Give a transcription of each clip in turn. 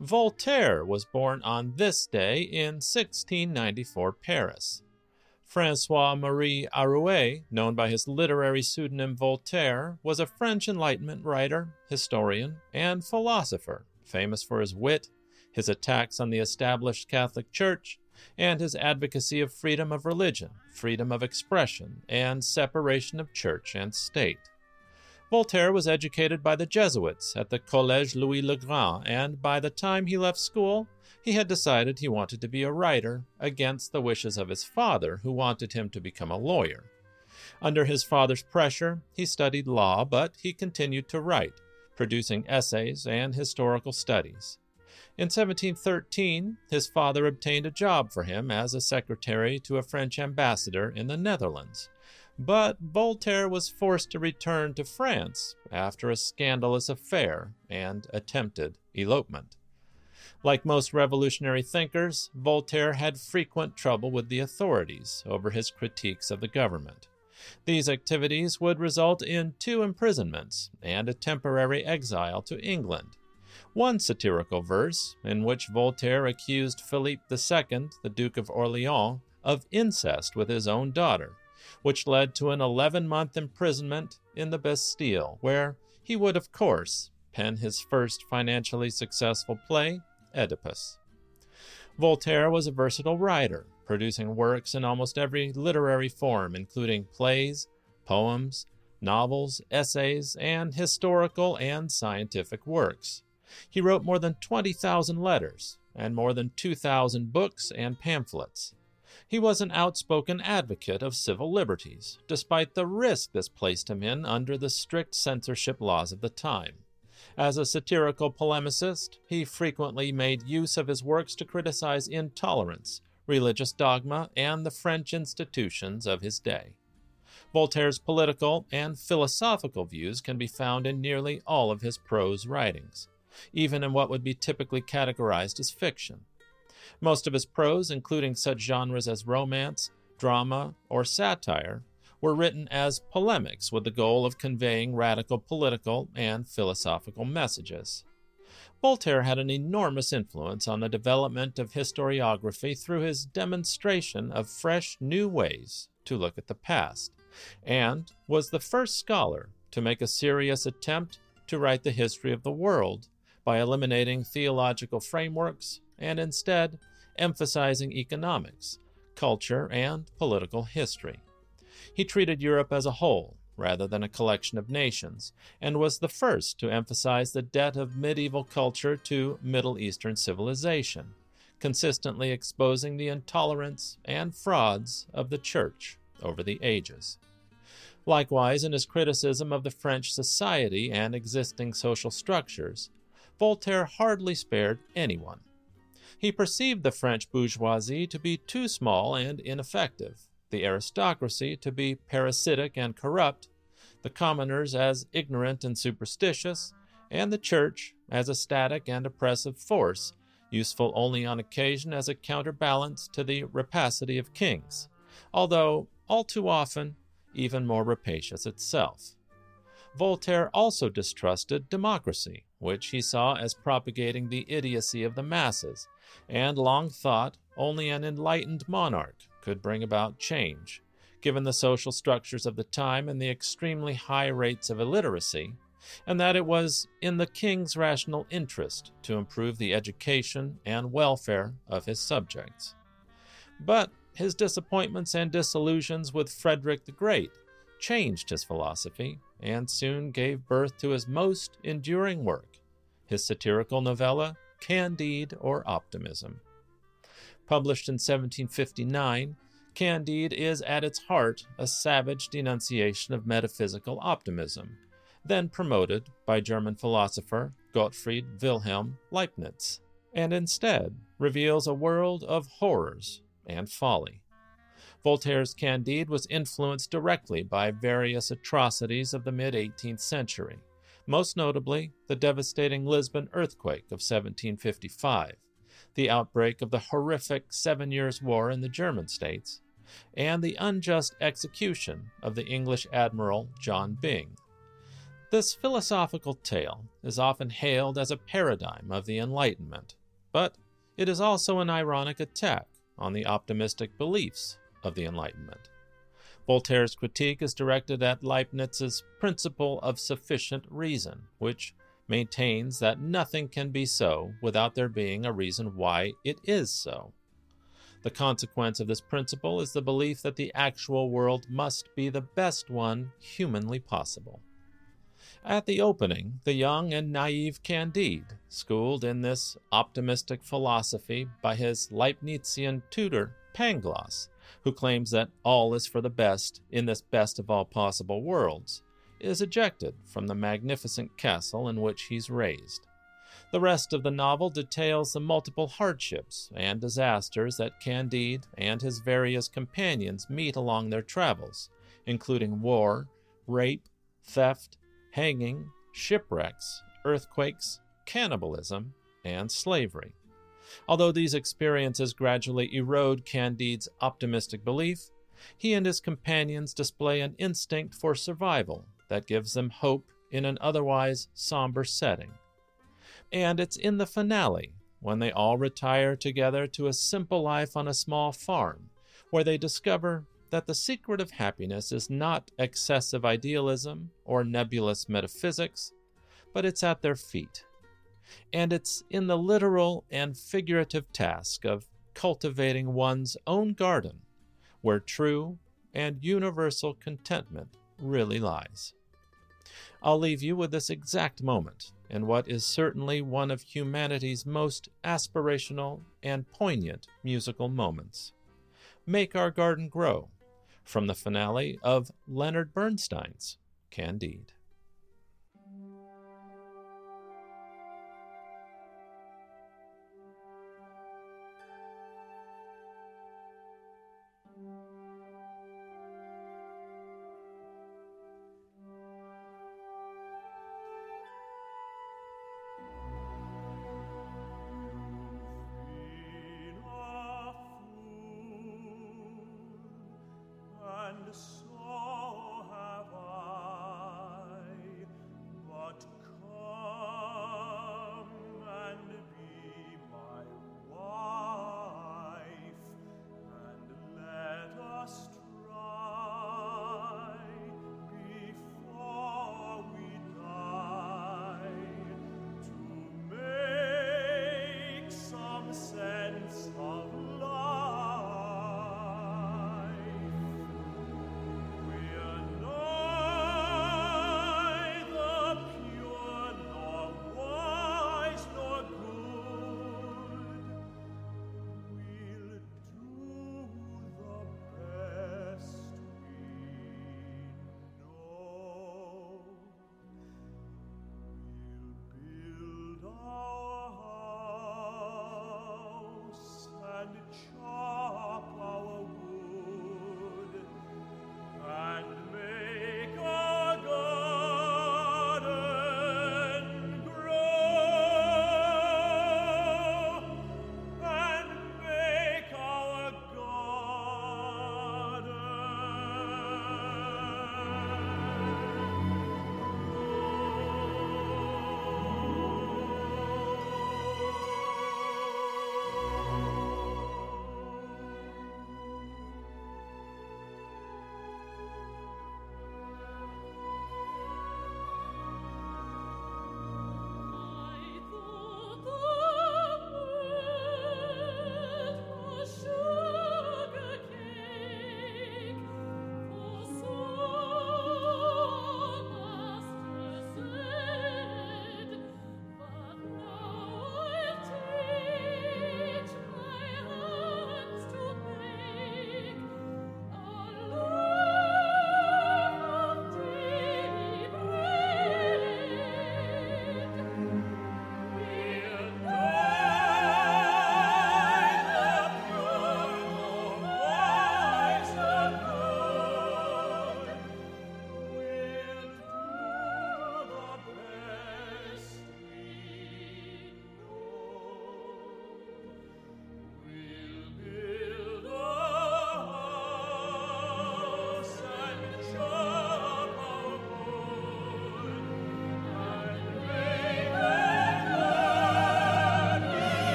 Voltaire was born on this day in 1694 Paris. Francois Marie Arouet, known by his literary pseudonym Voltaire, was a French Enlightenment writer, historian, and philosopher, famous for his wit, his attacks on the established Catholic Church, and his advocacy of freedom of religion, freedom of expression, and separation of church and state. Voltaire was educated by the Jesuits at the Collège Louis le Grand, and by the time he left school, he had decided he wanted to be a writer against the wishes of his father, who wanted him to become a lawyer. Under his father's pressure, he studied law, but he continued to write, producing essays and historical studies. In 1713, his father obtained a job for him as a secretary to a French ambassador in the Netherlands. But Voltaire was forced to return to France after a scandalous affair and attempted elopement. Like most revolutionary thinkers, Voltaire had frequent trouble with the authorities over his critiques of the government. These activities would result in two imprisonments and a temporary exile to England. One satirical verse, in which Voltaire accused Philippe II, the Duke of Orleans, of incest with his own daughter, which led to an 11 month imprisonment in the Bastille, where he would, of course, pen his first financially successful play, Oedipus. Voltaire was a versatile writer, producing works in almost every literary form, including plays, poems, novels, essays, and historical and scientific works. He wrote more than 20,000 letters and more than 2,000 books and pamphlets. He was an outspoken advocate of civil liberties, despite the risk this placed him in under the strict censorship laws of the time. As a satirical polemicist, he frequently made use of his works to criticize intolerance, religious dogma, and the French institutions of his day. Voltaire's political and philosophical views can be found in nearly all of his prose writings, even in what would be typically categorized as fiction. Most of his prose, including such genres as romance, drama, or satire, were written as polemics with the goal of conveying radical political and philosophical messages. Voltaire had an enormous influence on the development of historiography through his demonstration of fresh new ways to look at the past, and was the first scholar to make a serious attempt to write the history of the world by eliminating theological frameworks and instead emphasizing economics, culture, and political history. He treated Europe as a whole rather than a collection of nations, and was the first to emphasize the debt of medieval culture to Middle Eastern civilization, consistently exposing the intolerance and frauds of the Church over the ages. Likewise, in his criticism of the French society and existing social structures, Voltaire hardly spared anyone. He perceived the French bourgeoisie to be too small and ineffective, the aristocracy to be parasitic and corrupt, the commoners as ignorant and superstitious, and the church as a static and oppressive force, useful only on occasion as a counterbalance to the rapacity of kings, although all too often even more rapacious itself. Voltaire also distrusted democracy, which he saw as propagating the idiocy of the masses, and long thought only an enlightened monarch could bring about change, given the social structures of the time and the extremely high rates of illiteracy, and that it was in the king's rational interest to improve the education and welfare of his subjects. But his disappointments and disillusions with Frederick the Great changed his philosophy and soon gave birth to his most enduring work, his satirical novella, Candide or Optimism. Published in 1759, Candide is at its heart a savage denunciation of metaphysical optimism, then promoted by German philosopher Gottfried Wilhelm Leibniz, and instead reveals a world of horrors and folly. Voltaire's Candide was influenced directly by various atrocities of the mid 18th century, most notably the devastating Lisbon earthquake of 1755, the outbreak of the horrific Seven Years' War in the German states, and the unjust execution of the English Admiral John Byng. This philosophical tale is often hailed as a paradigm of the Enlightenment, but it is also an ironic attack on the optimistic beliefs of the Enlightenment. Voltaire's critique is directed at Leibniz's principle of sufficient reason, which maintains that nothing can be so without there being a reason why it is so. The consequence of this principle is the belief that the actual world must be the best one humanly possible. At the opening, the young and naive Candide, schooled in this optimistic philosophy by his Leibnizian tutor Pangloss, who claims that all is for the best in this best of all possible worlds, is ejected from the magnificent castle in which he's raised. The rest of the novel details the multiple hardships and disasters that Candide and his various companions meet along their travels, including war, rape, theft, hanging, shipwrecks, earthquakes, cannibalism, and slavery. Although these experiences gradually erode Candide's optimistic belief, he and his companions display an instinct for survival that gives them hope in an otherwise somber setting. And it's in the finale, when they all retire together to a simple life on a small farm, where they discover that the secret of happiness is not excessive idealism or nebulous metaphysics, but it's at their feet and it's in the literal and figurative task of cultivating one's own garden where true and universal contentment really lies. I'll leave you with this exact moment in what is certainly one of humanity's most aspirational and poignant musical moments. Make Our Garden Grow, from the finale of Leonard Bernstein's Candide. and so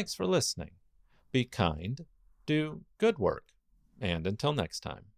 Thanks for listening. Be kind, do good work, and until next time.